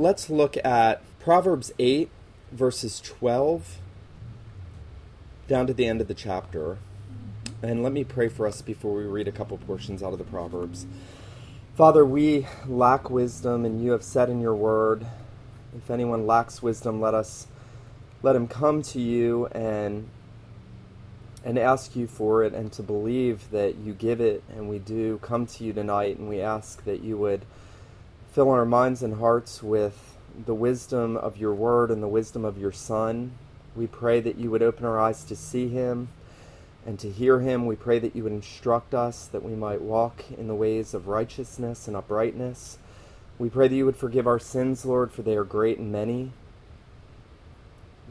Let's look at Proverbs 8, verses 12 down to the end of the chapter. And let me pray for us before we read a couple portions out of the Proverbs. Father, we lack wisdom, and you have said in your word, if anyone lacks wisdom, let us let him come to you and and ask you for it and to believe that you give it and we do come to you tonight and we ask that you would fill our minds and hearts with the wisdom of your word and the wisdom of your son we pray that you would open our eyes to see him and to hear him. We pray that you would instruct us that we might walk in the ways of righteousness and uprightness. We pray that you would forgive our sins, Lord, for they are great and many.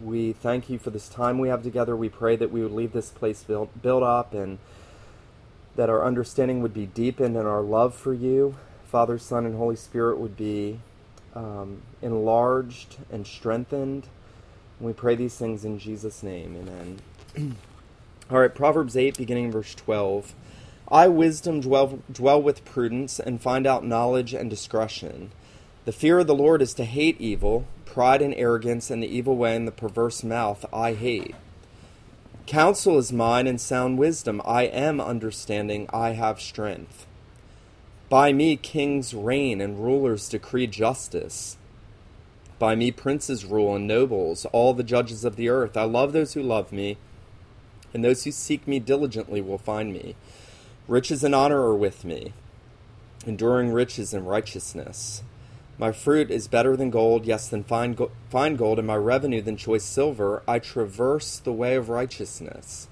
We thank you for this time we have together. We pray that we would leave this place built, built up and that our understanding would be deepened and our love for you, Father, Son, and Holy Spirit, would be um, enlarged and strengthened. And we pray these things in Jesus' name. Amen. All right, Proverbs 8, beginning verse 12. I, wisdom, dwell, dwell with prudence and find out knowledge and discretion. The fear of the Lord is to hate evil, pride and arrogance, and the evil way and the perverse mouth I hate. Counsel is mine and sound wisdom. I am understanding, I have strength. By me kings reign and rulers decree justice. By me princes rule and nobles, all the judges of the earth. I love those who love me, and those who seek me diligently will find me. Riches and honor are with me, enduring riches and righteousness. My fruit is better than gold, yes, than fine, go- fine gold, and my revenue than choice silver. I traverse the way of righteousness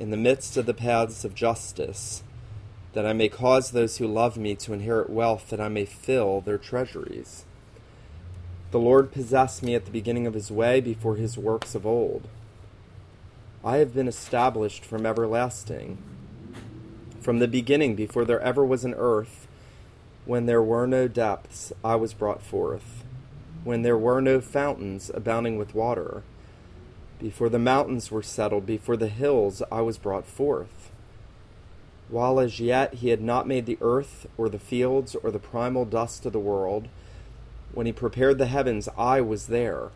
in the midst of the paths of justice, that I may cause those who love me to inherit wealth, that I may fill their treasuries. The Lord possessed me at the beginning of his way before his works of old. I have been established from everlasting. From the beginning, before there ever was an earth, when there were no depths, I was brought forth. When there were no fountains abounding with water, before the mountains were settled, before the hills, I was brought forth. While as yet he had not made the earth, or the fields, or the primal dust of the world, when he prepared the heavens, I was there.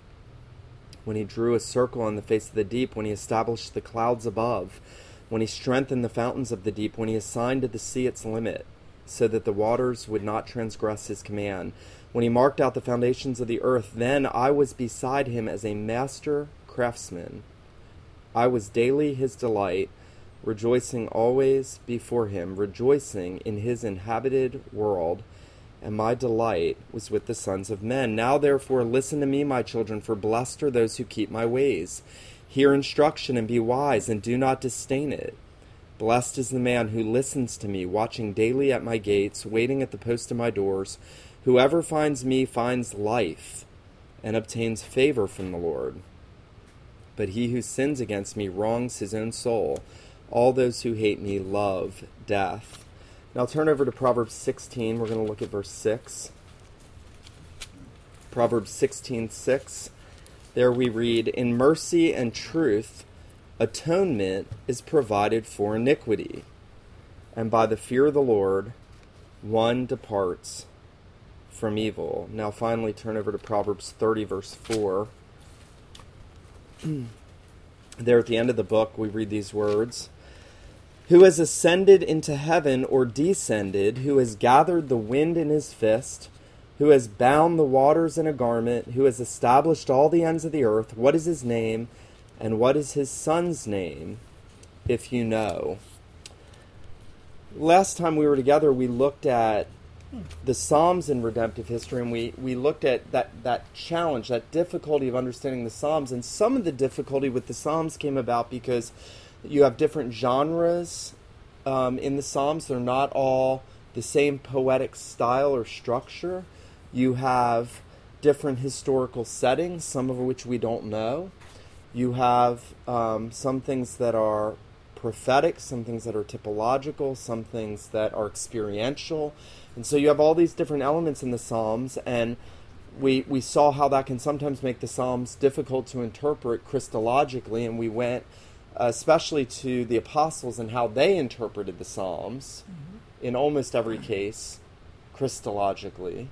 When he drew a circle on the face of the deep, when he established the clouds above, when he strengthened the fountains of the deep, when he assigned to the sea its limit, so that the waters would not transgress his command, when he marked out the foundations of the earth, then I was beside him as a master craftsman. I was daily his delight, rejoicing always before him, rejoicing in his inhabited world and my delight was with the sons of men. Now, therefore, listen to me, my children, for blessed are those who keep my ways. Hear instruction and be wise, and do not disdain it. Blessed is the man who listens to me, watching daily at my gates, waiting at the post of my doors. Whoever finds me finds life and obtains favor from the Lord. But he who sins against me wrongs his own soul. All those who hate me love death. Now turn over to Proverbs 16. We're going to look at verse 6. Proverbs 16 6. There we read, In mercy and truth, atonement is provided for iniquity, and by the fear of the Lord, one departs from evil. Now finally turn over to Proverbs 30, verse 4. there at the end of the book, we read these words who has ascended into heaven or descended, who has gathered the wind in his fist, who has bound the waters in a garment, who has established all the ends of the earth. What is his name, and what is his son's name, if you know? Last time we were together, we looked at the Psalms in redemptive history, and we, we looked at that, that challenge, that difficulty of understanding the Psalms. And some of the difficulty with the Psalms came about because you have different genres um, in the Psalms. They're not all the same poetic style or structure. You have different historical settings, some of which we don't know. You have um, some things that are prophetic, some things that are typological, some things that are experiential. And so you have all these different elements in the Psalms, and we, we saw how that can sometimes make the Psalms difficult to interpret Christologically, and we went especially to the apostles and how they interpreted the Psalms mm-hmm. in almost every case, Christologically,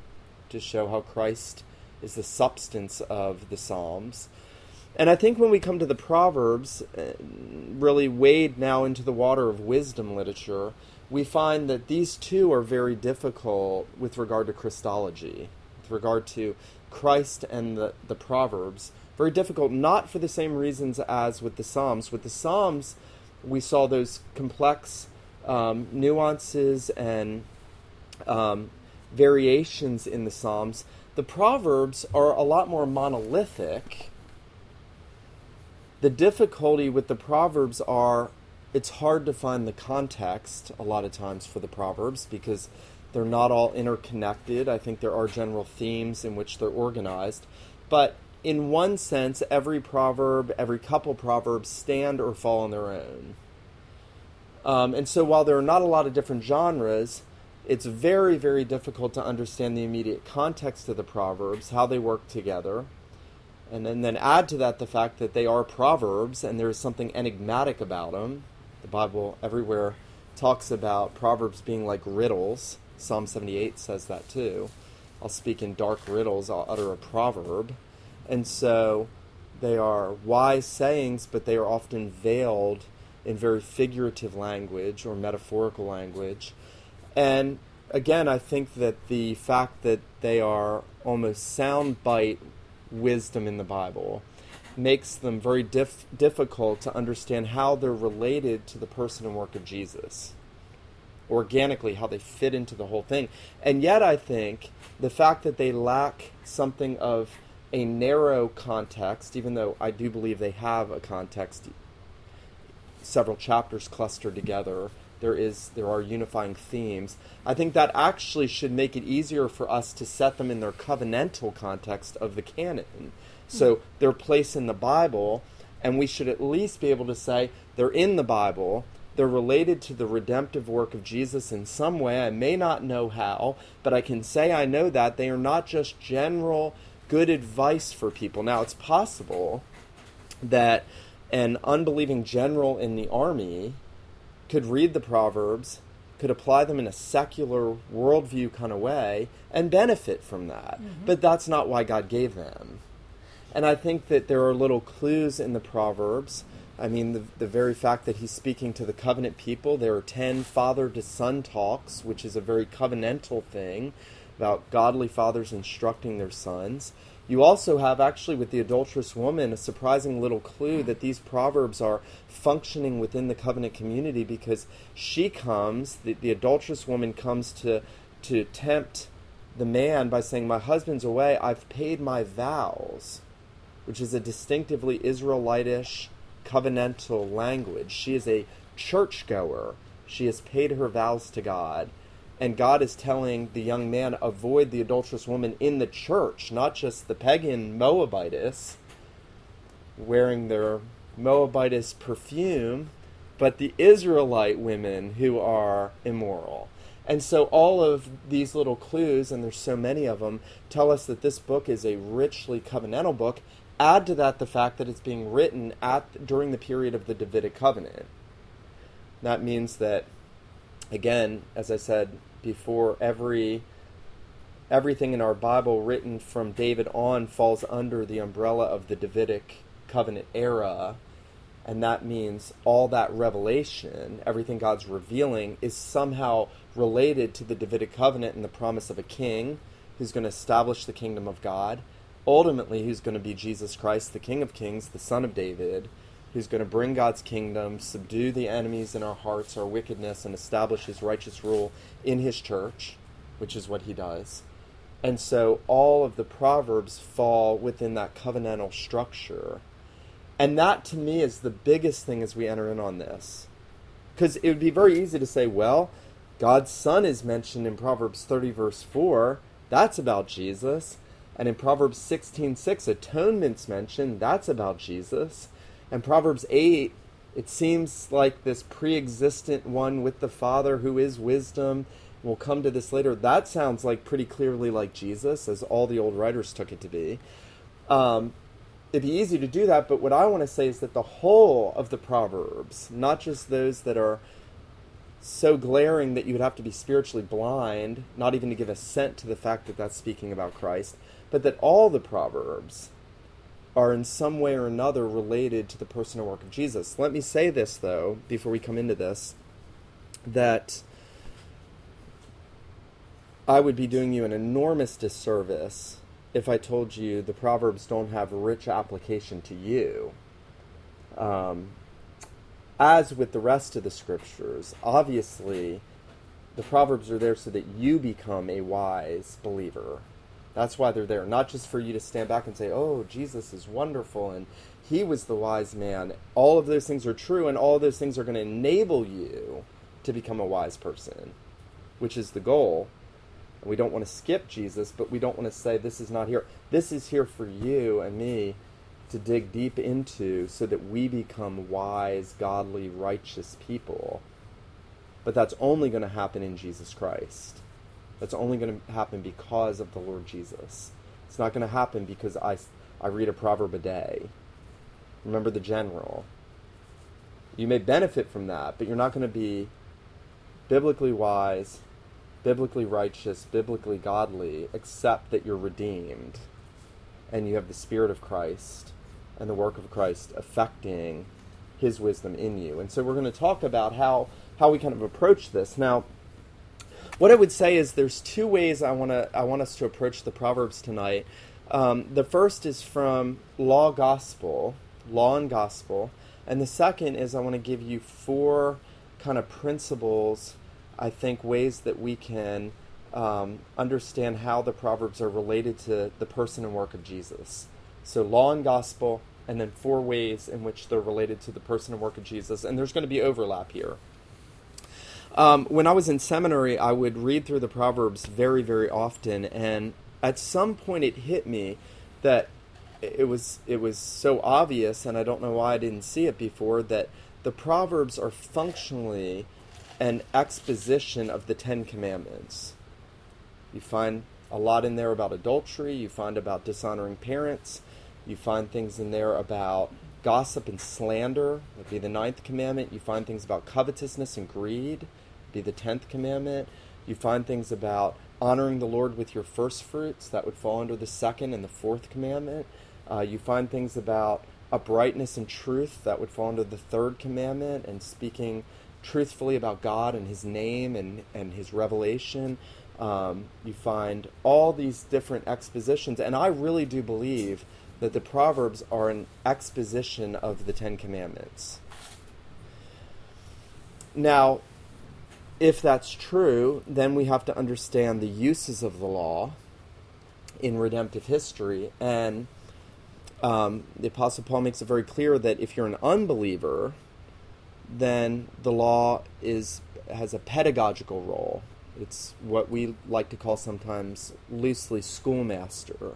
to show how Christ is the substance of the Psalms. And I think when we come to the Proverbs, uh, really wade now into the water of wisdom literature, we find that these two are very difficult with regard to Christology, with regard to Christ and the, the Proverbs. Very difficult, not for the same reasons as with the Psalms. With the Psalms, we saw those complex um, nuances and um, variations in the Psalms. The Proverbs are a lot more monolithic. The difficulty with the Proverbs are it's hard to find the context a lot of times for the Proverbs because they're not all interconnected. I think there are general themes in which they're organized. But in one sense, every proverb, every couple proverbs stand or fall on their own. Um, and so while there are not a lot of different genres, it's very, very difficult to understand the immediate context of the proverbs, how they work together. And then, then add to that the fact that they are proverbs and there is something enigmatic about them. The Bible everywhere talks about proverbs being like riddles. Psalm 78 says that too. I'll speak in dark riddles, I'll utter a proverb. And so they are wise sayings, but they are often veiled in very figurative language or metaphorical language. And again, I think that the fact that they are almost soundbite wisdom in the Bible makes them very dif- difficult to understand how they're related to the person and work of Jesus. Organically, how they fit into the whole thing. And yet, I think the fact that they lack something of a narrow context, even though I do believe they have a context several chapters clustered together. There is there are unifying themes. I think that actually should make it easier for us to set them in their covenantal context of the canon. So hmm. their place in the Bible, and we should at least be able to say they're in the Bible. They're related to the redemptive work of Jesus in some way. I may not know how, but I can say I know that. They are not just general good advice for people. Now, it's possible that an unbelieving general in the army could read the Proverbs, could apply them in a secular worldview kind of way, and benefit from that. Mm-hmm. But that's not why God gave them. And I think that there are little clues in the Proverbs. I mean, the, the very fact that he's speaking to the covenant people, there are 10 father to son talks, which is a very covenantal thing about godly fathers instructing their sons. You also have, actually, with the adulterous woman, a surprising little clue that these proverbs are functioning within the covenant community because she comes, the, the adulterous woman comes to, to tempt the man by saying, My husband's away, I've paid my vows, which is a distinctively Israelitish covenantal language. She is a churchgoer, she has paid her vows to God and God is telling the young man, avoid the adulterous woman in the church, not just the pagan Moabitess wearing their Moabitess perfume, but the Israelite women who are immoral. And so all of these little clues, and there's so many of them, tell us that this book is a richly covenantal book. Add to that the fact that it's being written at during the period of the Davidic covenant. That means that again, as I said before, every everything in our Bible written from David on falls under the umbrella of the Davidic covenant era. And that means all that revelation, everything God's revealing, is somehow related to the Davidic covenant and the promise of a king who's going to establish the kingdom of God. Ultimately, who's going to be Jesus Christ, the King of Kings, the Son of David, who's going to bring God's kingdom, subdue the enemies in our hearts, our wickedness, and establish his righteous rule in his church, which is what he does. And so all of the Proverbs fall within that covenantal structure. And that to me is the biggest thing as we enter in on this. Because it would be very easy to say, well, God's Son is mentioned in Proverbs 30, verse 4. That's about Jesus. And in Proverbs 16, 6, atonement's mentioned. That's about Jesus. And Proverbs 8, it seems like this pre existent one with the Father who is wisdom. We'll come to this later. That sounds like pretty clearly like Jesus, as all the old writers took it to be. Um, it'd be easy to do that, but what I want to say is that the whole of the Proverbs, not just those that are so glaring that you would have to be spiritually blind, not even to give assent to the fact that that's speaking about Christ, but that all the Proverbs are in some way or another related to the personal work of Jesus. Let me say this, though, before we come into this, that I would be doing you an enormous disservice if I told you the Proverbs don't have rich application to you. Um, as with the rest of the scriptures, obviously, the Proverbs are there so that you become a wise believer. That's why they're there, not just for you to stand back and say, oh, Jesus is wonderful and he was the wise man. All of those things are true, and all those things are going to enable you to become a wise person, which is the goal. And We don't want to skip Jesus, but we don't want to say this is not here. This is here for you and me to dig deep into so that we become wise, godly, righteous people. But that's only going to happen in Jesus Christ. That's only going to happen because of the Lord Jesus. It's not going to happen because I, I read a proverb a day. Remember the general. You may benefit from that, but you're not going to be biblically wise, biblically righteous, biblically godly, except that you're redeemed and you have the Spirit of Christ and the work of Christ affecting His wisdom in you. And so we're going to talk about how, how we kind of approach this. Now, what I would say is there's two ways I want to I want us to approach the Proverbs tonight. Um, the first is from law gospel, law and gospel, and the second is I want to give you four kind of principles I think, ways that we can um, understand how the Proverbs are related to the person and work of Jesus. So, law and gospel, and then four ways in which they're related to the person and work of Jesus. And there's going to be overlap here. Um, when I was in seminary, I would read through the Proverbs very, very often, and at some point it hit me that it was it was so obvious, and I don't know why I didn't see it before that the Proverbs are functionally an exposition of the Ten Commandments. You find a lot in there about adultery, you find about dishonoring parents, you find things in there about gossip and slander, would be the ninth commandment. You find things about covetousness and greed, be the tenth commandment. You find things about honoring the Lord with your first fruits, that would fall under the second and the fourth commandment. Uh, you find things about uprightness and truth, that would fall under the third commandment, and speaking truthfully about God and His name and, and His revelation. Um, you find all these different expositions, and I really do believe that the Proverbs are an exposition of the Ten Commandments. Now, if that's true, then we have to understand the uses of the law in redemptive history. And um, the Apostle Paul makes it very clear that if you're an unbeliever, then the law is has a pedagogical role. It's what we like to call sometimes loosely schoolmaster.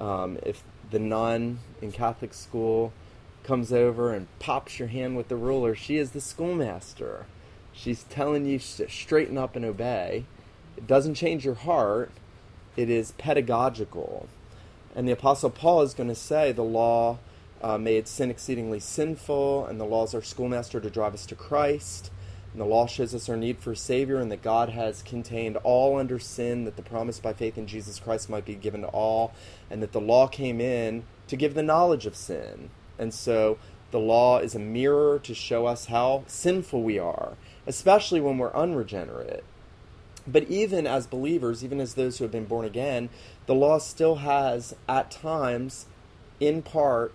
Um, if the nun in Catholic school comes over and pops your hand with the ruler, she is the schoolmaster. She's telling you to straighten up and obey. It doesn't change your heart, it is pedagogical. And the Apostle Paul is going to say the law uh, made sin exceedingly sinful, and the law is our schoolmaster to drive us to Christ. And the law shows us our need for a Savior, and that God has contained all under sin, that the promise by faith in Jesus Christ might be given to all, and that the law came in to give the knowledge of sin. And so the law is a mirror to show us how sinful we are, especially when we're unregenerate. But even as believers, even as those who have been born again, the law still has, at times, in part,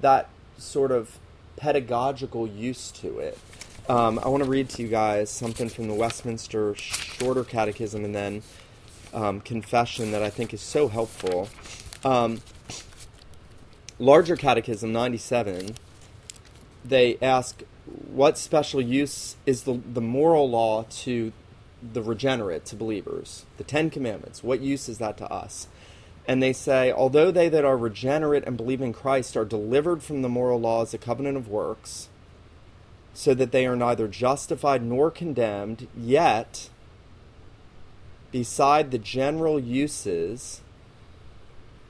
that sort of pedagogical use to it. Um, I want to read to you guys something from the Westminster Shorter Catechism and then um, Confession that I think is so helpful. Um, Larger Catechism 97, they ask, What special use is the, the moral law to the regenerate, to believers? The Ten Commandments, what use is that to us? And they say, although they that are regenerate and believe in Christ are delivered from the moral law as a covenant of works, so that they are neither justified nor condemned, yet, beside the general uses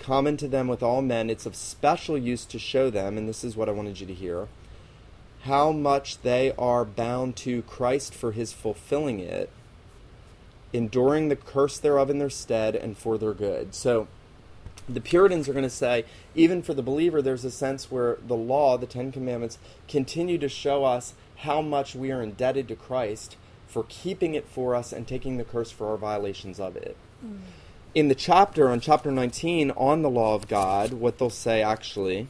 common to them with all men, it's of special use to show them, and this is what I wanted you to hear, how much they are bound to Christ for his fulfilling it, enduring the curse thereof in their stead and for their good. So, the Puritans are going to say, even for the believer, there's a sense where the law, the Ten Commandments, continue to show us how much we are indebted to Christ for keeping it for us and taking the curse for our violations of it. Mm. In the chapter, on chapter 19, on the law of God, what they'll say actually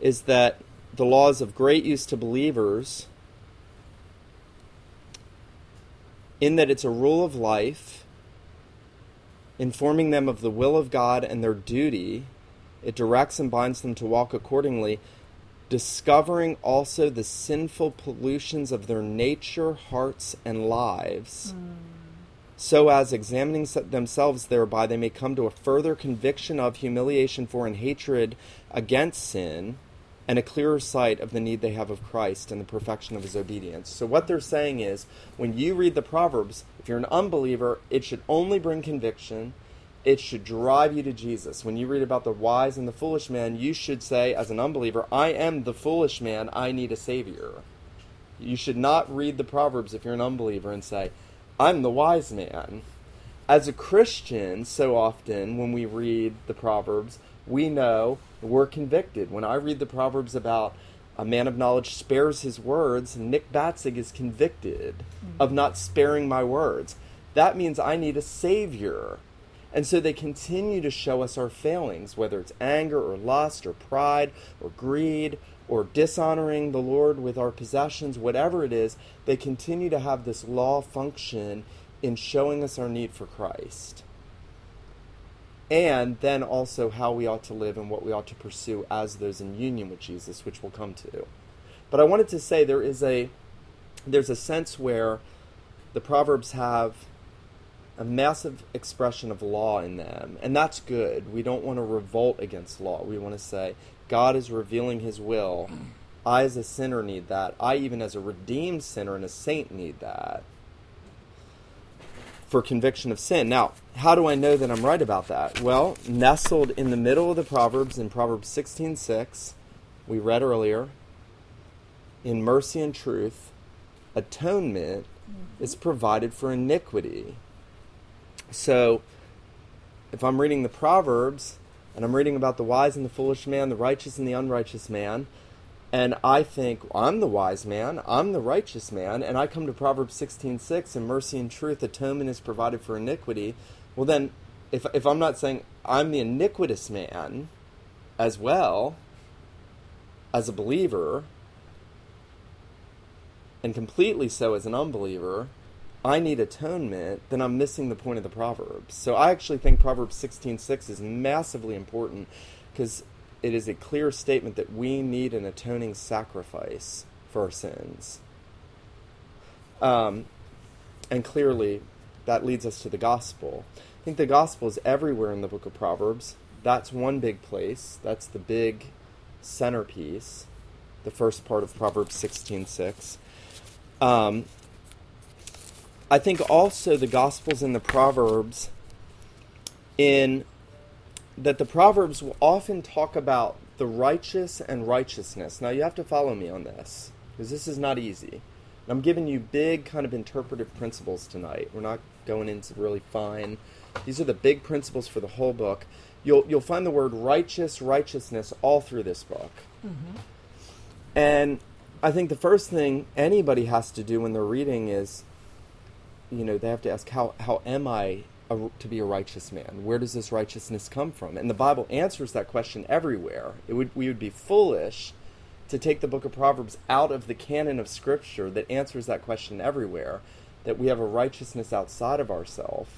is that the law is of great use to believers in that it's a rule of life informing them of the will of God and their duty. It directs and binds them to walk accordingly, discovering also the sinful pollutions of their nature, hearts, and lives, mm. so as examining themselves thereby they may come to a further conviction of humiliation for and hatred against sin and a clearer sight of the need they have of Christ and the perfection of his obedience. So, what they're saying is when you read the Proverbs, if you're an unbeliever, it should only bring conviction. It should drive you to Jesus. When you read about the wise and the foolish man, you should say, as an unbeliever, I am the foolish man, I need a Savior. You should not read the Proverbs if you're an unbeliever and say, I'm the wise man. As a Christian, so often when we read the Proverbs, we know we're convicted. When I read the Proverbs about a man of knowledge spares his words, Nick Batzig is convicted mm-hmm. of not sparing my words. That means I need a savior. And so they continue to show us our failings, whether it's anger or lust or pride or greed or dishonoring the Lord with our possessions, whatever it is, they continue to have this law function in showing us our need for Christ and then also how we ought to live and what we ought to pursue as those in union with Jesus, which we'll come to. But I wanted to say there is a there's a sense where the proverbs have a massive expression of law in them, and that's good. We don't want to revolt against law. We want to say God is revealing His will. I, as a sinner, need that. I, even as a redeemed sinner and a saint, need that for conviction of sin. Now, how do I know that I'm right about that? Well, nestled in the middle of the Proverbs in Proverbs 16:6, we read earlier, in mercy and truth, atonement mm-hmm. is provided for iniquity. So, if I'm reading the Proverbs and I'm reading about the wise and the foolish man, the righteous and the unrighteous man, and I think I'm the wise man, I'm the righteous man, and I come to Proverbs 16:6 and mercy and truth atonement is provided for iniquity. Well then if if I'm not saying I'm the iniquitous man as well as a believer and completely so as an unbeliever, I need atonement, then I'm missing the point of the Proverbs. So I actually think Proverbs 16:6 is massively important because it is a clear statement that we need an atoning sacrifice for our sins. Um, and clearly, that leads us to the gospel. I think the gospel is everywhere in the book of Proverbs. That's one big place. That's the big centerpiece, the first part of Proverbs 16:6. Um, I think also the gospels in the Proverbs in that the Proverbs will often talk about the righteous and righteousness. Now, you have to follow me on this, because this is not easy. And I'm giving you big kind of interpretive principles tonight. We're not going into really fine. These are the big principles for the whole book. You'll you'll find the word righteous, righteousness all through this book. Mm-hmm. And I think the first thing anybody has to do when they're reading is, you know, they have to ask how how am I a, to be a righteous man? Where does this righteousness come from? And the Bible answers that question everywhere. It would we would be foolish to take the book of Proverbs out of the canon of Scripture that answers that question everywhere. That we have a righteousness outside of ourselves.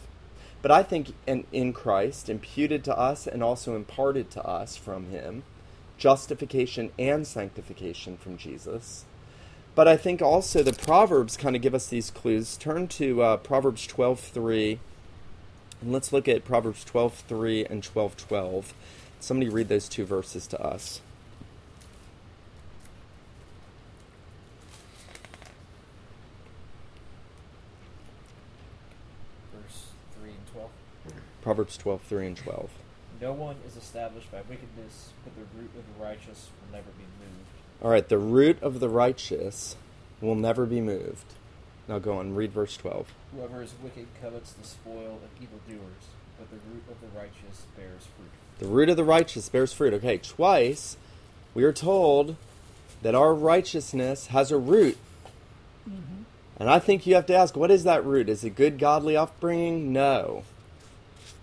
But I think in, in Christ, imputed to us and also imparted to us from Him, justification and sanctification from Jesus. But I think also the Proverbs kind of give us these clues. Turn to uh, Proverbs twelve three and let's look at Proverbs 12:3 and 12:12. Somebody read those two verses to us. Verse 3 and 12. Proverbs 12:3 and 12. No one is established by wickedness, but the root of the righteous will never be moved. All right, the root of the righteous will never be moved. Now go on, read verse 12. Whoever is wicked covets the spoil of evildoers, but the root of the righteous bears fruit. The root of the righteous bears fruit. Okay, twice we are told that our righteousness has a root. Mm-hmm. And I think you have to ask, what is that root? Is it good, godly upbringing? No.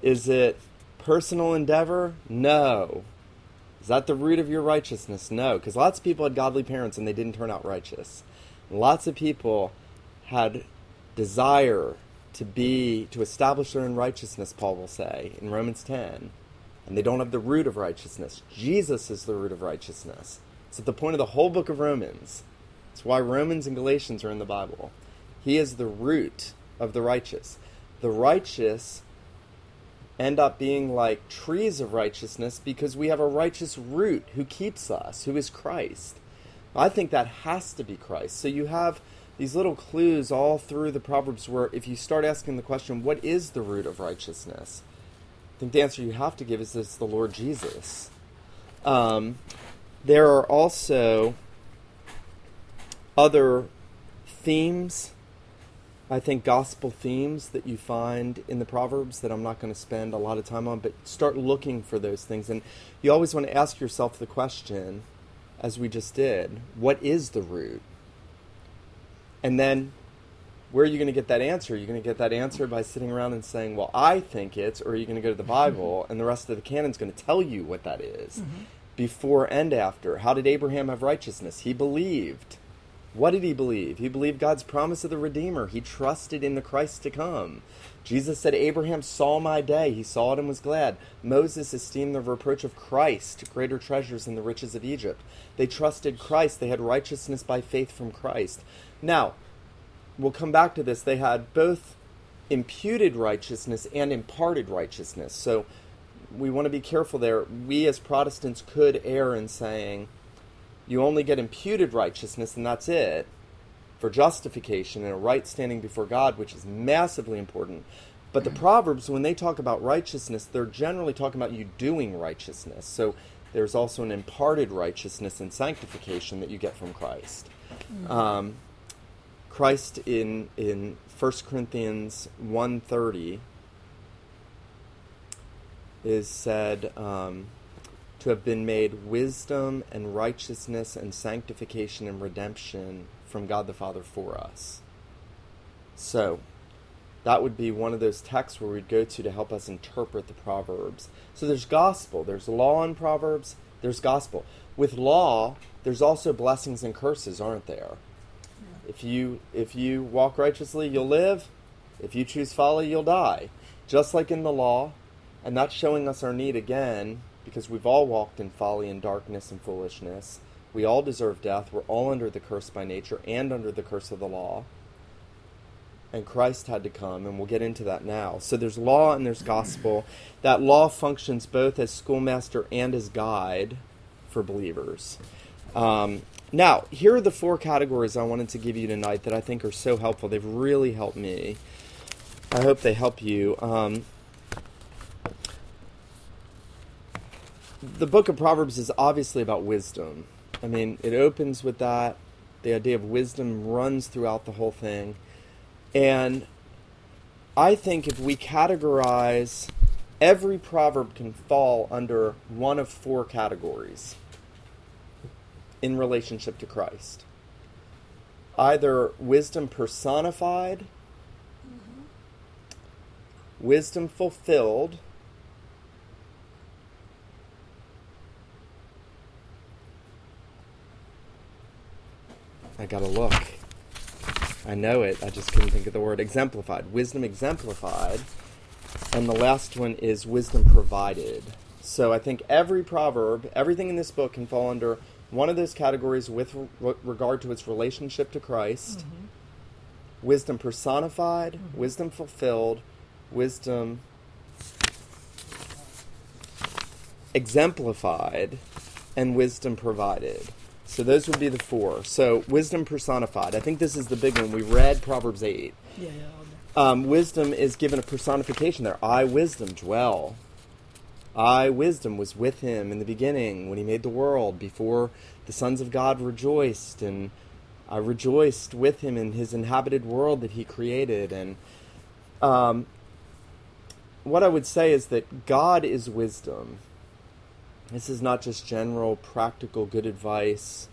Is it personal endeavor? No. Is that the root of your righteousness? No, because lots of people had godly parents and they didn't turn out righteous. Lots of people had desire to be, to establish their own righteousness, Paul will say in Romans 10, and they don't have the root of righteousness. Jesus is the root of righteousness. It's at the point of the whole book of Romans. It's why Romans and Galatians are in the Bible. He is the root of the righteous. The righteous end up being like trees of righteousness because we have a righteous root who keeps us, who is Christ. I think that has to be Christ. So you have these little clues all through the Proverbs where if you start asking the question, what is the root of righteousness? I think the answer you have to give is it's the Lord Jesus. Um, there are also other themes I think gospel themes that you find in the Proverbs that I'm not going to spend a lot of time on, but start looking for those things. And you always want to ask yourself the question, as we just did, what is the root? And then where are you going to get that answer? You're you going to get that answer by sitting around and saying, well, I think it's, or are you going to go to the Bible and the rest of the canon's going to tell you what that is Mm-hmm. before and after? How did Abraham have righteousness? He believed. What did he believe? He believed God's promise of the Redeemer. He trusted in the Christ to come. Jesus said, Abraham saw my day. He saw it and was glad. Moses esteemed the reproach of Christ greater treasures than the riches of Egypt. They trusted Christ. They had righteousness by faith from Christ. Now, we'll come back to this. They had both imputed righteousness and imparted righteousness. So we want to be careful there. We as Protestants could err in saying, you only get imputed righteousness and that's it for justification and a right standing before God, which is massively important. But the Proverbs, when they talk about righteousness, they're generally talking about you doing righteousness. So there's also an imparted righteousness and sanctification that you get from Christ. Um, Christ in in 1 Corinthians 1.30 is said um, to have been made wisdom and righteousness and sanctification and redemption from God the Father for us. So, that would be one of those texts where we'd go to to help us interpret the Proverbs. So there's gospel, there's law in Proverbs, there's gospel. With law, there's also blessings and curses, aren't there? If you if you walk righteously, you'll live. If you choose folly, you'll die. Just like in the law, and that's showing us our need again because we've all walked in folly and darkness and foolishness. We all deserve death. We're all under the curse by nature and under the curse of the law. And Christ had to come, and we'll get into that now. So there's law and there's gospel. That law functions both as schoolmaster and as guide for believers. Um, now, here are the four categories I wanted to give you tonight that I think are so helpful. They've really helped me. I hope they help you. Um, the book of Proverbs is obviously about wisdom. I mean, it opens with that. The idea of wisdom runs throughout the whole thing. And I think if we categorize, every proverb can fall under one of four categories in relationship to Christ. Either wisdom personified, wisdom fulfilled, I gotta look. I know it. I just couldn't think of the word exemplified. Wisdom exemplified. And the last one is wisdom provided. So I think every proverb, everything in this book can fall under one of those categories with re- regard to its relationship to Christ. Wisdom personified, wisdom fulfilled, wisdom exemplified, and wisdom provided. So those would be the four. So wisdom personified. I think this is the big one. We read Proverbs 8. Yeah, yeah. Um, wisdom is given a personification there. I, wisdom, dwell. I, wisdom, was with him in the beginning when he made the world, before the sons of God rejoiced, and I rejoiced with him in his inhabited world that he created. And um, what I would say is that God is wisdom. This is not just general, practical, good advice.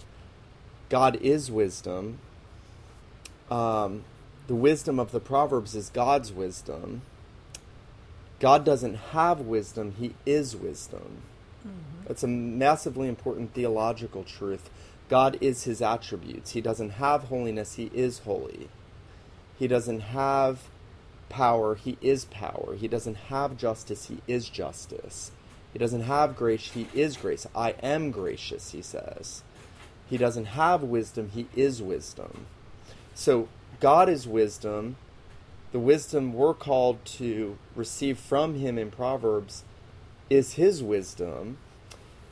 God is wisdom. Um, the wisdom of the Proverbs is God's wisdom. God doesn't have wisdom, He is wisdom. Mm-hmm. That's a massively important theological truth. God is His attributes. He doesn't have holiness, He is holy. He doesn't have power, He is power. He doesn't have justice, He is justice. He doesn't have grace, He is grace. I am gracious, He says. He doesn't have wisdom, He is wisdom. So, God is wisdom. The wisdom we're called to receive from Him in Proverbs is His wisdom.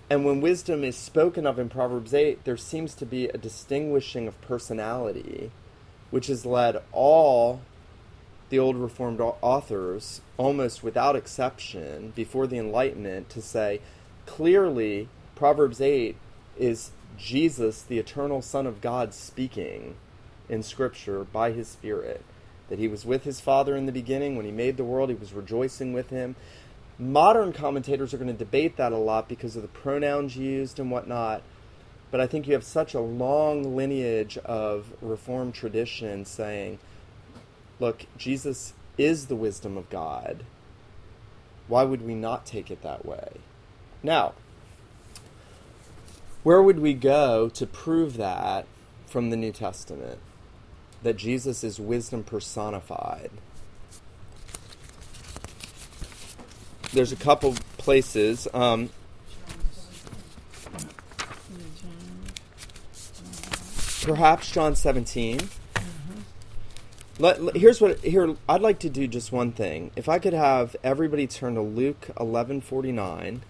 And when wisdom is spoken of in Proverbs 8, there seems to be a distinguishing of personality, which has led all the old Reformed authors, almost without exception, before the Enlightenment, to say clearly Proverbs 8 is Jesus, the eternal Son of God, speaking in Scripture by His Spirit. That He was with His Father in the beginning. When He made the world, He was rejoicing with Him. Modern commentators are going to debate that a lot because of the pronouns used and whatnot. But I think you have such a long lineage of Reformed tradition saying, look, Jesus is the wisdom of God. Why would we not take it that way? Now, where would we go to prove that from the New Testament? That Jesus is wisdom personified. There's a couple places. Um, perhaps John 17. Let, let, here's what here I'd like to do just one thing. If I could have everybody turn to Luke 11:49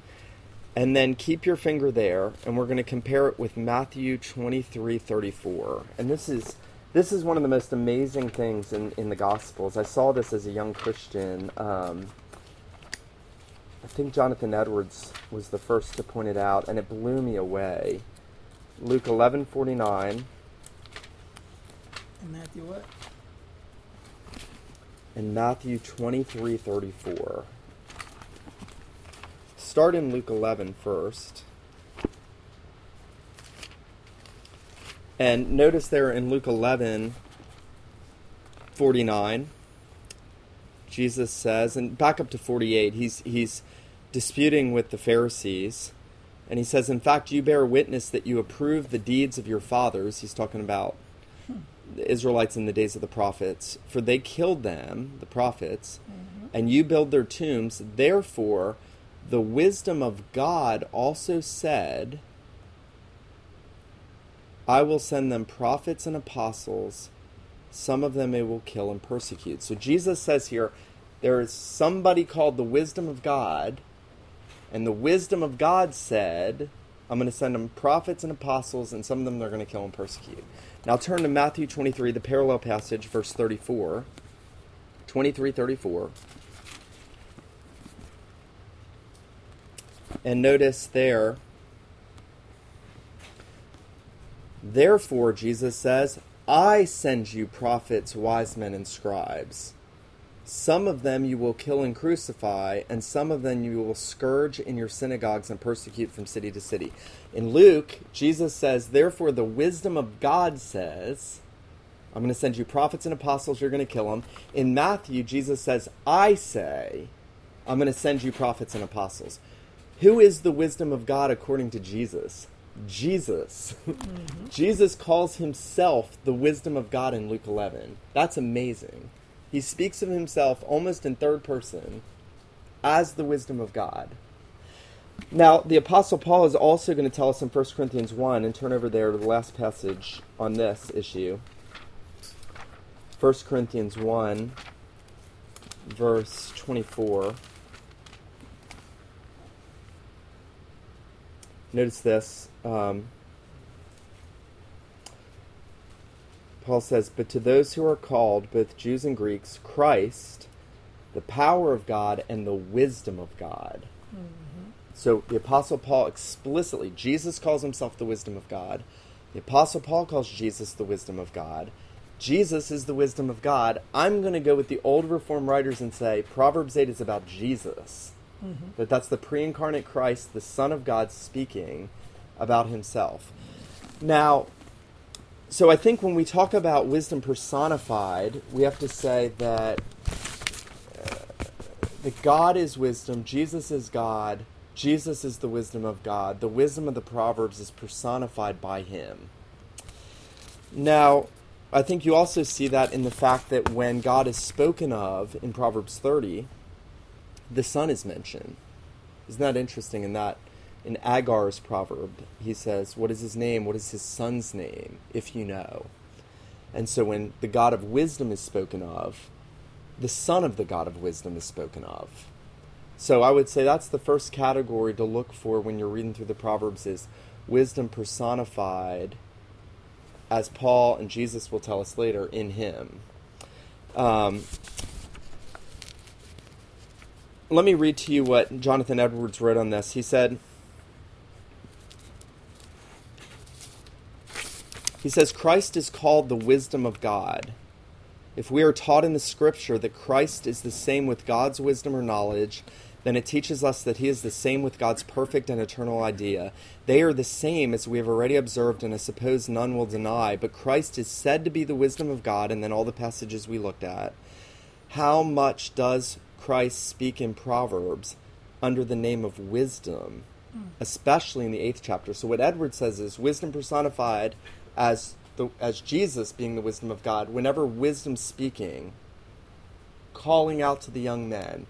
and then keep your finger there and we're going to compare it with Matthew 23:34. And this is this is one of the most amazing things in, in the Gospels. I saw this as a young Christian. Um, I think Jonathan Edwards was the first to point it out, and it blew me away. Luke 11:49. And Matthew what? in Matthew 23 34. Start in Luke 11 first. And notice there in Luke 11 49, Jesus says, and back up to 48, he's, he's disputing with the Pharisees. And he says, In fact, you bear witness that you approve the deeds of your fathers. He's talking about the Israelites in the days of the prophets, for they killed them, the prophets, mm-hmm. and you build their tombs. Therefore, the wisdom of God also said, I will send them prophets and apostles. Some of them they will kill and persecute. So Jesus says here, there is somebody called the wisdom of God, and the wisdom of God said, I'm going to send them prophets and apostles, and some of them they're going to kill and persecute. Now turn to Matthew 23, the parallel passage, verse 34. 23 34. And notice there, therefore, Jesus says, I send you prophets, wise men, and scribes. Some of them you will kill and crucify, and some of them you will scourge in your synagogues and persecute from city to city. In Luke, Jesus says, Therefore, the wisdom of God says, I'm going to send you prophets and apostles, you're going to kill them. In Matthew, Jesus says, I say, I'm going to send you prophets and apostles. Who is the wisdom of God according to Jesus? Jesus. Mm-hmm. Jesus calls himself the wisdom of God in Luke 11. That's amazing. He speaks of himself almost in third person as the wisdom of God. Now, the Apostle Paul is also going to tell us in 1 Corinthians 1, and turn over there to the last passage on this issue. 1 Corinthians 1, verse 24. Notice this. Um, Paul says, But to those who are called, both Jews and Greeks, Christ, the power of God and the wisdom of God. Mm-hmm. So the Apostle Paul explicitly, Jesus calls himself the wisdom of God. The Apostle Paul calls Jesus the wisdom of God. Jesus is the wisdom of God. I'm going to go with the old reform writers and say Proverbs 8 is about Jesus. Mm-hmm. That that's the pre incarnate Christ, the Son of God, speaking about himself. Now, so I think when we talk about wisdom personified, we have to say that uh, that God is wisdom, Jesus is God, Jesus is the wisdom of God. The wisdom of the Proverbs is personified by him. Now, I think you also see that in the fact that when God is spoken of in Proverbs 30, the son is mentioned. Isn't that interesting in that in Agur's proverb, he says, What is his name? What is his son's name, if you know? And so when the God of wisdom is spoken of, the son of the God of wisdom is spoken of. So I would say that's the first category to look for when you're reading through the Proverbs is wisdom personified, as Paul and Jesus will tell us later, in him. Um, let me read to you what Jonathan Edwards wrote on this. He said, He says, Christ is called the wisdom of God. If we are taught in the scripture that Christ is the same with God's wisdom or knowledge, then it teaches us that he is the same with God's perfect and eternal idea. They are the same as we have already observed, and I suppose none will deny, but Christ is said to be the wisdom of God, and then all the passages we looked at. How much does Christ speak in Proverbs under the name of wisdom, mm. especially in the eighth chapter. So what Edward says is wisdom personified as the as Jesus being the wisdom of God. Whenever wisdom speaking, calling out to the young men,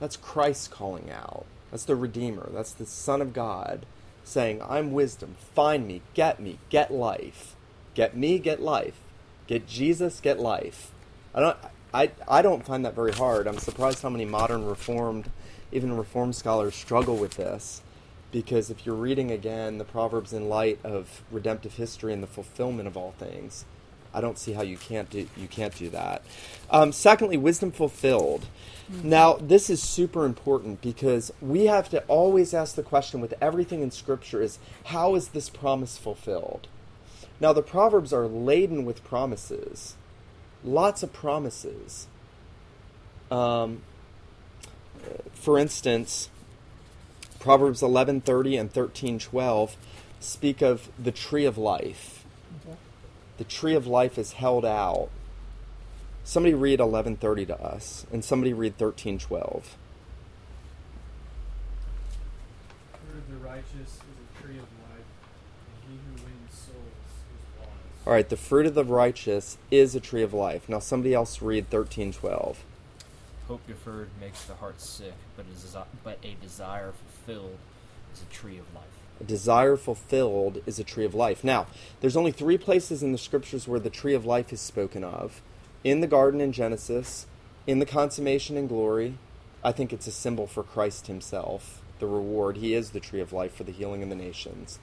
that's Christ calling out. That's the Redeemer. That's the Son of God saying, "I'm wisdom. Find me. Get me. Get life. Get me. Get life. Get Jesus. Get life." I don't. I, I don't find that very hard. I'm surprised how many modern Reformed, even Reformed scholars, struggle with this. Because if you're reading again the Proverbs in light of redemptive history and the fulfillment of all things, I don't see how you can't do you can't do that. Um, secondly, wisdom fulfilled. Mm-hmm. Now, this is super important because we have to always ask the question with everything in Scripture: is how is this promise fulfilled? Now, the Proverbs are laden with promises lots of promises. Um, for instance, Proverbs 11:30 and 13:12 speak of the tree of life. Okay. The tree of life is held out. Somebody read 11:30 to us, and somebody read 13:12. the righteous All right, the fruit of the righteous is a tree of life. Now, somebody else read thirteen twelve. Hope deferred makes the heart sick, but a, but a desire fulfilled is a tree of life. A desire fulfilled is a tree of life. Now, there's only three places in the scriptures where the tree of life is spoken of in the garden in Genesis, in the consummation in glory. I think it's a symbol for Christ himself, the reward. He is the tree of life for the healing of the nations.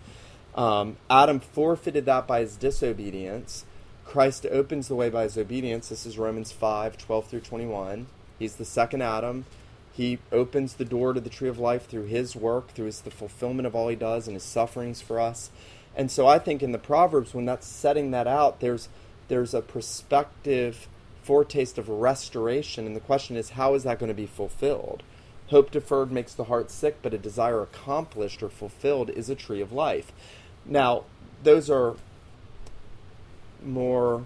Um, Adam forfeited that by his disobedience. Christ opens the way by his obedience. This is Romans 5 12 through 21. He's the second Adam. He opens the door to the tree of life through his work, through his, the fulfillment of all he does and his sufferings for us. And so I think in the Proverbs, when that's setting that out, there's, there's a perspective foretaste of restoration. And the question is, how is that going to be fulfilled? Hope deferred makes the heart sick, but a desire accomplished or fulfilled is a tree of life. Now, those are more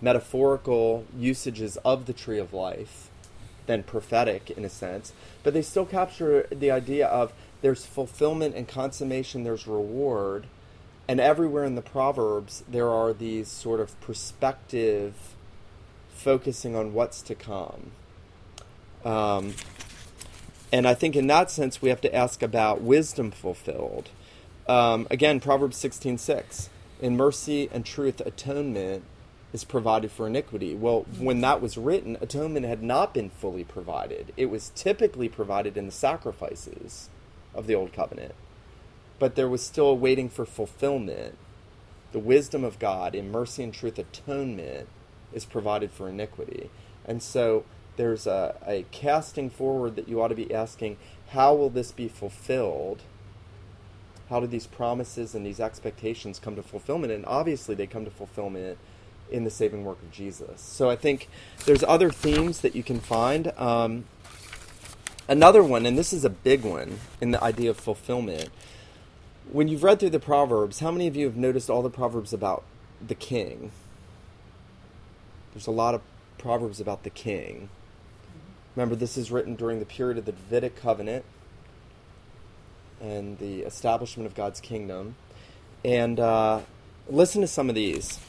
metaphorical usages of the tree of life than prophetic in a sense, but they still capture the idea of there's fulfillment and consummation, there's reward, and everywhere in the Proverbs there are these sort of perspective focusing on what's to come. Um, and I think in that sense we have to ask about wisdom fulfilled. Um, again, Proverbs 16 6. In mercy and truth, atonement is provided for iniquity. Well, when that was written, atonement had not been fully provided. It was typically provided in the sacrifices of the Old Covenant. But there was still a waiting for fulfillment. The wisdom of God in mercy and truth, atonement is provided for iniquity. And so there's a, a casting forward that you ought to be asking how will this be fulfilled? How do these promises and these expectations come to fulfillment? And obviously, they come to fulfillment in the saving work of Jesus. So I think there's other themes that you can find. Um, another one, and this is a big one in the idea of fulfillment. When you've read through the Proverbs, how many of you have noticed all the Proverbs about the king? There's a lot of Proverbs about the king. Remember, this is written during the period of the Davidic covenant and the establishment of God's kingdom. And uh, listen to some of these.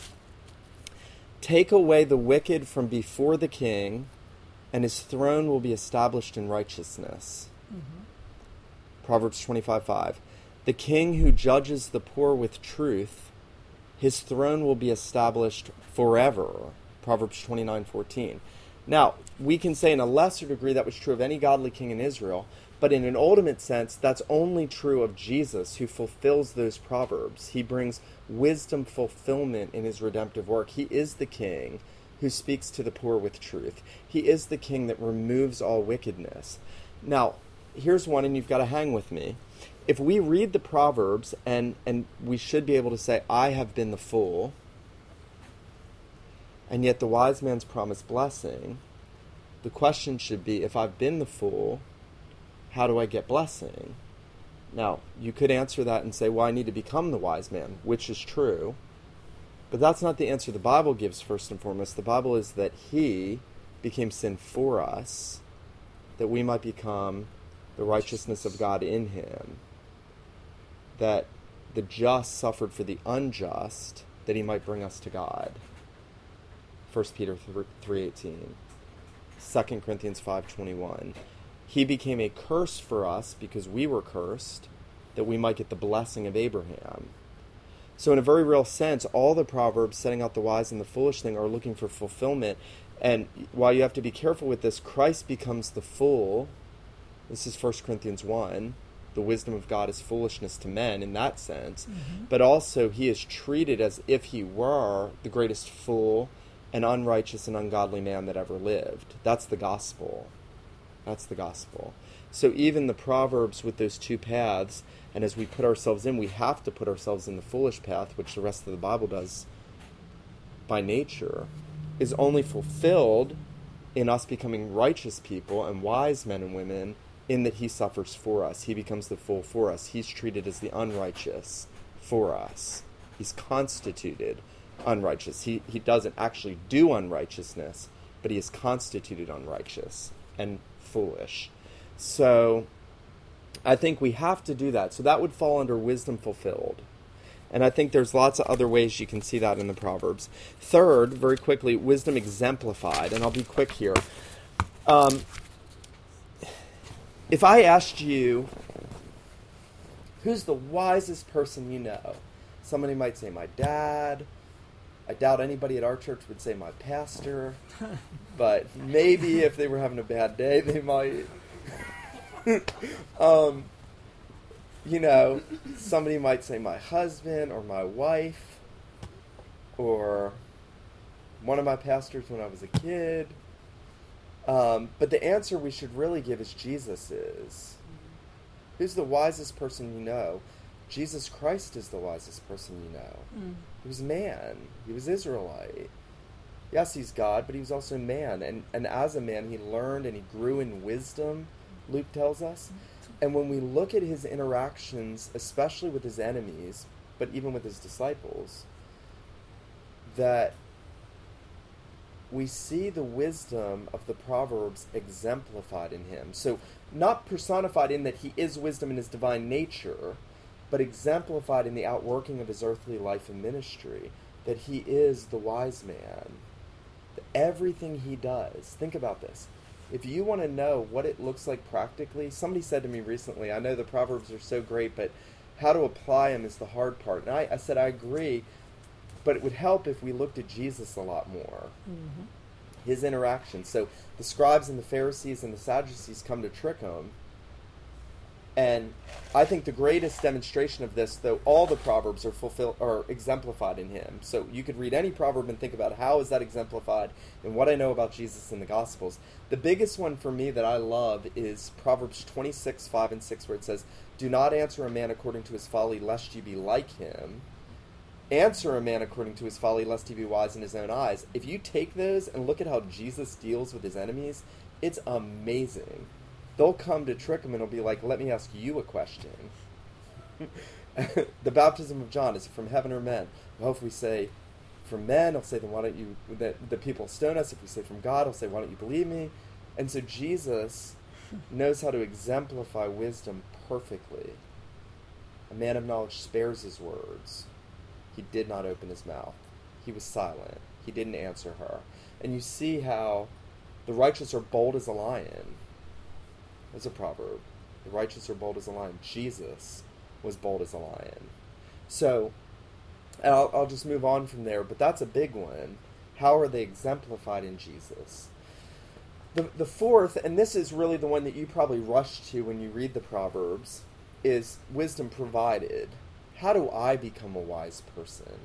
Take away the wicked from before the king, and his throne will be established in righteousness. Mm-hmm. Proverbs 25 5. The king who judges the poor with truth, his throne will be established forever. Proverbs 29 14. Now, we can say in a lesser degree that was true of any godly king in Israel, but in an ultimate sense, that's only true of Jesus, who fulfills those proverbs. He brings wisdom fulfillment in his redemptive work. He is the king who speaks to the poor with truth. He is the king that removes all wickedness. Now, here's one, and you've got to hang with me. If we read the Proverbs, and, and we should be able to say, I have been the fool, and yet the wise man's promised blessing, the question should be if I've been the fool, how do I get blessing? Now, you could answer that and say, well, I need to become the wise man, which is true. But that's not the answer the Bible gives, first and foremost. The Bible is that He became sin for us, that we might become the righteousness of God in Him, that the just suffered for the unjust, that He might bring us to God. 1 Peter 3.18, 2 Corinthians 5.21 he became a curse for us because we were cursed, that we might get the blessing of Abraham. So, in a very real sense, all the Proverbs setting out the wise and the foolish thing are looking for fulfillment. And while you have to be careful with this, Christ becomes the fool. This is 1 Corinthians 1. The wisdom of God is foolishness to men in that sense. Mm-hmm. But also, he is treated as if he were the greatest fool and unrighteous and ungodly man that ever lived. That's the gospel. That's the gospel. So even the Proverbs with those two paths, and as we put ourselves in, we have to put ourselves in the foolish path, which the rest of the Bible does by nature, is only fulfilled in us becoming righteous people and wise men and women in that he suffers for us. He becomes the fool for us. He's treated as the unrighteous for us. He's constituted unrighteous. He, he doesn't actually do unrighteousness, but he is constituted unrighteous. And foolish. So I think we have to do that. So that would fall under wisdom fulfilled. And I think there's lots of other ways you can see that in the Proverbs. Third, very quickly, wisdom exemplified. And I'll be quick here. Um, if I asked you, who's the wisest person you know? Somebody might say, my dad. I doubt anybody at our church would say my pastor, but maybe if they were having a bad day, they might. um, you know, somebody might say my husband or my wife or one of my pastors when I was a kid. Um, but the answer we should really give is Jesus is. Who's the wisest person you know? Jesus Christ is the wisest person you know. Mm. He was man. He was Israelite. Yes, he's God, but he was also man. And, and as a man, he learned and he grew in wisdom, Luke tells us. And when we look at his interactions, especially with his enemies, but even with his disciples, that we see the wisdom of the Proverbs exemplified in him. So, not personified in that he is wisdom in his divine nature, but exemplified in the outworking of his earthly life and ministry, that he is the wise man. Everything he does, think about this. If you want to know what it looks like practically, somebody said to me recently, I know the Proverbs are so great, but how to apply them is the hard part. And I, I said, I agree, but it would help if we looked at Jesus a lot more. Mm-hmm. His interactions. So the scribes and the Pharisees and the Sadducees come to trick him and I think the greatest demonstration of this, though, all the proverbs are fulfilled are exemplified in him. So you could read any proverb and think about how is that exemplified in what I know about Jesus in the Gospels. The biggest one for me that I love is Proverbs twenty six five and six, where it says, "Do not answer a man according to his folly, lest you be like him." answer a man according to his folly, lest he be wise in his own eyes. If you take those and look at how Jesus deals with his enemies, it's amazing. They'll come to trick him and he'll be like, let me ask you a question. the baptism of John, is it from heaven or men? Well, if we say from men, he'll say, then why don't you, that the people stone us. If we say from God, he'll say, why don't you believe me? And so Jesus knows how to exemplify wisdom perfectly. A man of knowledge spares his words. He did not open his mouth. He was silent. He didn't answer her. And you see how the righteous are bold as a lion. There's a proverb. The righteous are bold as a lion. Jesus was bold as a lion. So, and I'll, I'll just move on from there, but that's a big one. How are they exemplified in Jesus? The, the fourth, and this is really the one that you probably rush to when you read the Proverbs, is wisdom provided. How do I become a wise person?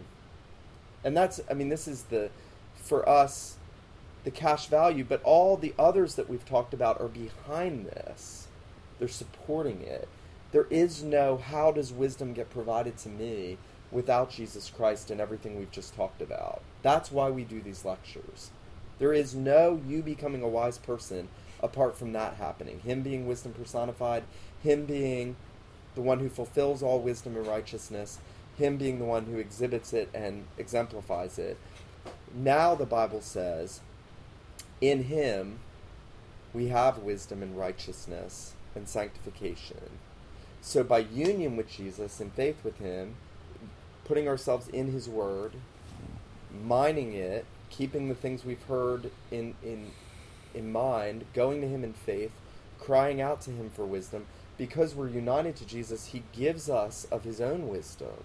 And that's, I mean, this is the, for us, the cash value, but all the others that we've talked about are behind this. They're supporting it. There is no how does wisdom get provided to me without Jesus Christ and everything we've just talked about. That's why we do these lectures. There is no you becoming a wise person apart from that happening. Him being wisdom personified, him being the one who fulfills all wisdom and righteousness, him being the one who exhibits it and exemplifies it. Now the Bible says, in him we have wisdom and righteousness and sanctification. So by union with Jesus and faith with him, putting ourselves in his word, mining it, keeping the things we've heard in in in mind, going to him in faith, crying out to him for wisdom, because we're united to Jesus, he gives us of his own wisdom.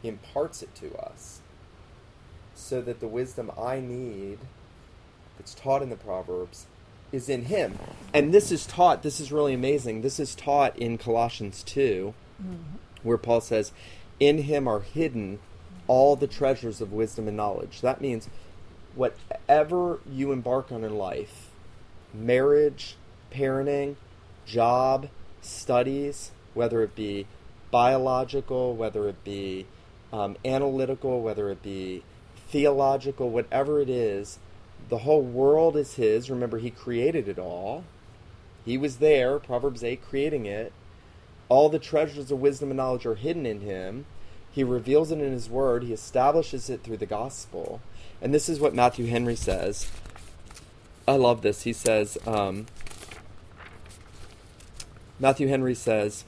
He imparts it to us. So that the wisdom I need that's taught in the Proverbs is in him. And this is taught, this is really amazing. This is taught in Colossians 2, mm-hmm. where Paul says, In him are hidden all the treasures of wisdom and knowledge. That means whatever you embark on in life, marriage, parenting, job, studies, whether it be biological, whether it be um, analytical, whether it be theological, whatever it is, the whole world is His. Remember, He created it all. He was there, Proverbs 8, creating it. All the treasures of wisdom and knowledge are hidden in Him. He reveals it in His Word. He establishes it through the gospel. And this is what Matthew Henry says I love this. He says, um, Matthew Henry says,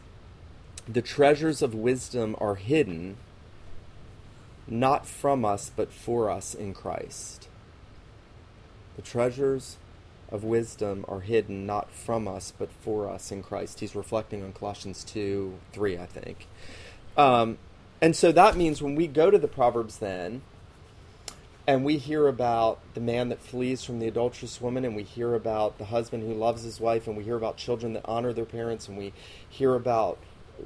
the treasures of wisdom are hidden not from us, but for us in Christ. The treasures of wisdom are hidden not from us, but for us in Christ. He's reflecting on Colossians 2 3, I think. Um, and so that means when we go to the Proverbs, then, and we hear about the man that flees from the adulterous woman, and we hear about the husband who loves his wife, and we hear about children that honor their parents, and we hear about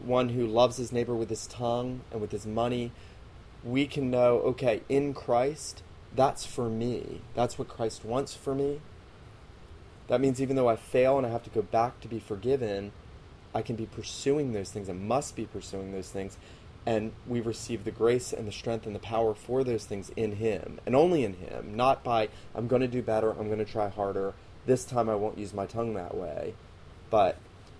one who loves his neighbor with his tongue and with his money. We can know, okay, in Christ, that's for me. That's what Christ wants for me. That means even though I fail and I have to go back to be forgiven, I can be pursuing those things. I must be pursuing those things and we receive the grace and the strength and the power for those things in him and only in him not by i'm going to do better i'm going to try harder this time i won't use my tongue that way but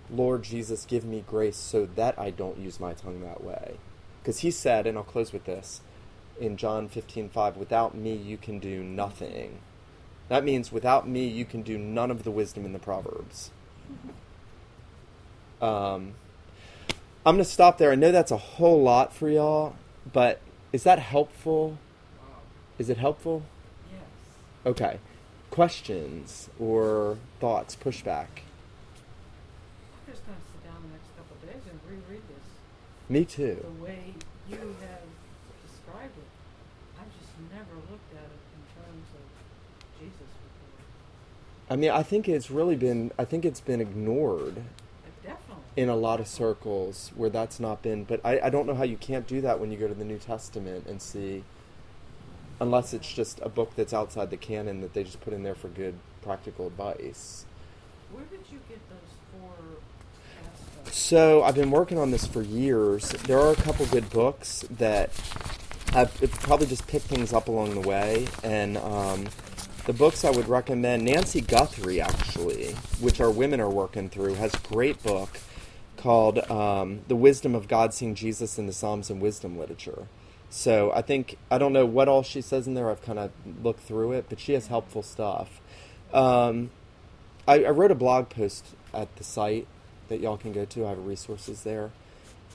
lord jesus give me grace so that i don't use my tongue that way because he said and i'll close with this in john 15 5 without me you can do nothing that means without me you can do none of the wisdom in the proverbs um, I'm going to stop there. I know that's a whole lot for y'all, but is that helpful? Is it helpful? Yes. Okay. Questions or thoughts, pushback? I'm just going to sit down the next couple of days and reread this. Me too. The way you have described it. I've just never looked at it in terms of Jesus before. I mean, I think it's really been, I think it's been ignored Definitely. in a lot of circles where that's not been. But I, I don't know how you can't do that when you go to the New Testament and see, unless it's just a book that's outside the canon that they just put in there for good practical advice. Where did you get those four aspects? So I've been working on this for years. There are a couple good books that I've probably just picked things up along the way, and um, the books I would recommend. Nancy Guthrie, actually, which our women are working through, has a great book called um, "The Wisdom of God: Seeing Jesus in the Psalms and Wisdom Literature." So I think I don't know what all she says in there. I've kind of looked through it, but she has helpful stuff. Um, I, I wrote a blog post at the site that y'all can go to. I have resources there.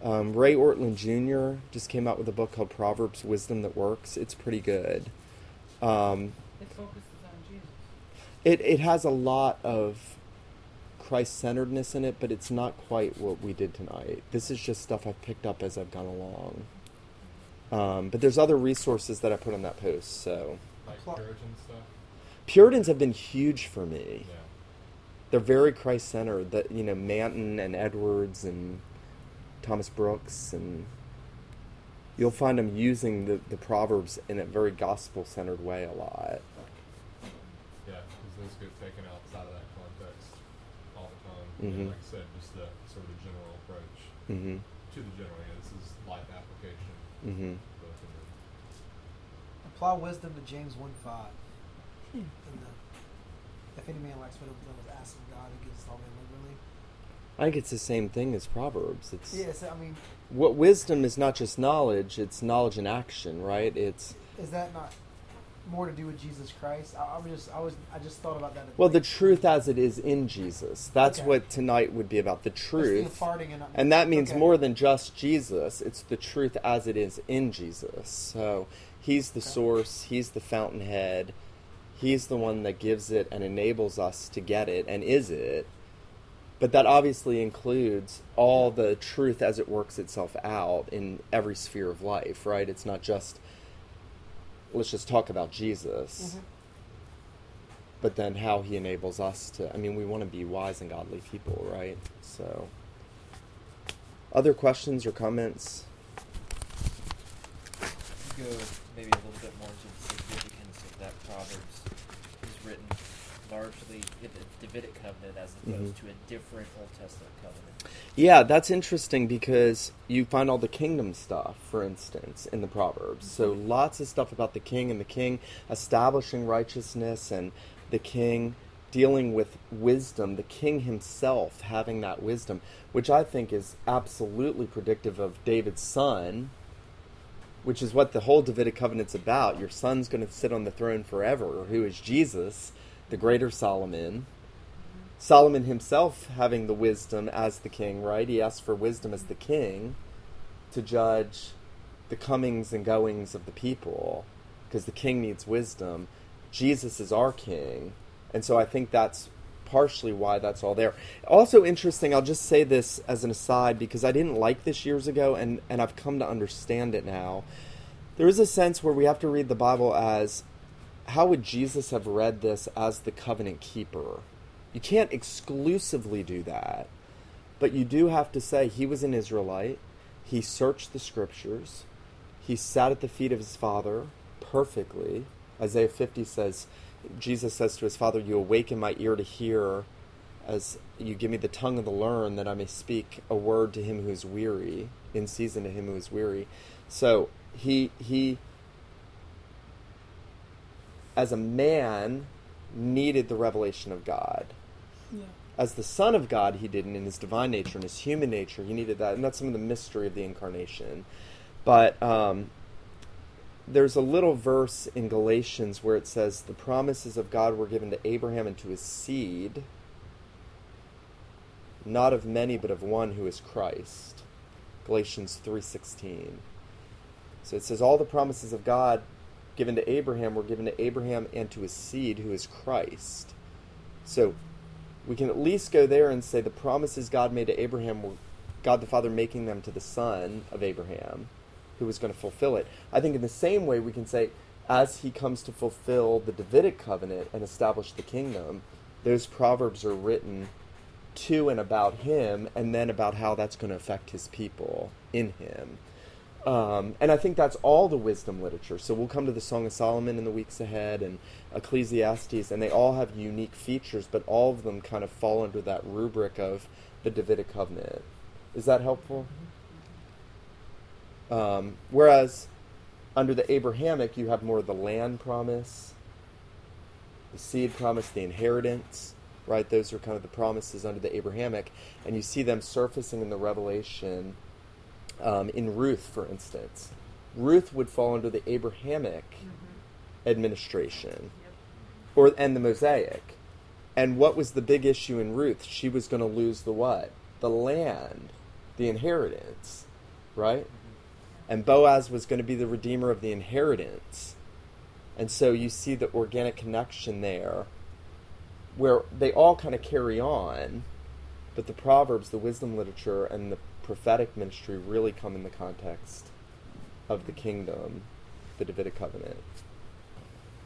Um, Ray Ortlund Jr. just came out with a book called Proverbs Wisdom That Works. It's pretty good. Um, It focuses on Jesus. it, it has a lot of Christ centeredness in it, but it's not quite what we did tonight. This is just stuff I've picked up as I've gone along. Um, but there's other resources that I put on that post. So Like Puritan stuff. Puritans have been huge for me. Yeah. They're very Christ centered. That you know, Manton and Edwards and Thomas Brooks and you'll find him using the, the proverbs in a very gospel centered way a lot. Yeah, because those get taken outside of that context all the time. Mhm. And like I said, just the sort of general approach Mm-hmm. to the general. Yeah, this is life application. Mm-hmm. Both Apply wisdom to James 1 5. And the, if any man lacks wisdom, let us ask of God who gives all men liberally. I think it's the same thing as Proverbs. It's Yes, I mean, what wisdom is not just knowledge; it's knowledge in action, right? It's is that not more to do with Jesus Christ? I, I was just, I was, I just thought about that. well, the truth as it is in Jesus. That's Okay. what tonight would be about. The the truth, imparting and, and that means okay. more than just Jesus. It's the truth as it is in Jesus. So He's the Okay. source. He's the fountainhead. He's the one that gives it and enables us to get it and is it. But that obviously includes all the truth as it works itself out in every sphere of life, right? It's not just, let's just talk about Jesus, Mhm. but then how he enables us to. I mean, we want to be wise and godly people, right? So, other questions or comments? go maybe a little bit more into the significance of that Proverbs is written largely in the Davidic covenant as opposed Mhm. to a different Old Testament covenant. Yeah, that's interesting because you find all the kingdom stuff, for instance, in the Proverbs. So lots of stuff about the king and the king establishing righteousness and the king dealing with wisdom, the king himself having that wisdom, which I think is absolutely predictive of David's son, which is what the whole Davidic covenant's about. Your son's going to sit on the throne forever, who is Jesus, the greater Solomon. Solomon himself having the wisdom as the king, right? He asked for wisdom as the king to judge the comings and goings of the people because the king needs wisdom. Jesus is our king. And so I think that's partially why that's all there. Also interesting, I'll just say this as an aside because I didn't like this years ago and, and I've come to understand it now. There is a sense where we have to read the Bible as how would Jesus have read this as the covenant keeper? You can't exclusively do that, but you do have to say he was an Israelite. He searched the scriptures. He sat at the feet of his father perfectly. Isaiah 50 says, Jesus says to his father, You awaken my ear to hear, as you give me the tongue of the learned, that I may speak a word to him who is weary, in season to him who is weary. So he he as a man needed the revelation of God. As the Son of God, he didn't in his divine nature, in his human nature, he needed that, and that's some of the mystery of the incarnation. But um, there's a little verse in Galatians where it says, "The promises of God were given to Abraham and to his seed, not of many, but of one who is Christ." Galatians three sixteen. So it says all the promises of God given to Abraham were given to Abraham and to his seed, who is Christ. So we can at least go there and say the promises God made to Abraham were God the Father making them to the son of Abraham, who was going to fulfill it. I think in the same way we can say, as he comes to fulfill the Davidic covenant and establish the kingdom, those proverbs are written to and about him, and then about how that's going to affect his people in him. Um, and I think that's all the wisdom literature. So we'll come to the Song of Solomon in the weeks ahead and Ecclesiastes, and they all have unique features, but all of them kind of fall under that rubric of the Davidic covenant. Is that helpful? Um, whereas under the Abrahamic, you have more of the land promise, the seed promise, the inheritance, right? Those are kind of the promises under the Abrahamic, and you see them surfacing in the Revelation. Um, in Ruth, for instance, Ruth would fall under the Abrahamic administration, Yep. or and the Mosaic. And what was the big issue in Ruth? She was going to lose the what? The land, the inheritance, right? And Boaz was going to be the redeemer of the inheritance. And so you see the organic connection there where they all kind of carry on, but the Proverbs, the wisdom literature, and the prophetic ministry really come in the context of the kingdom, the Davidic covenant.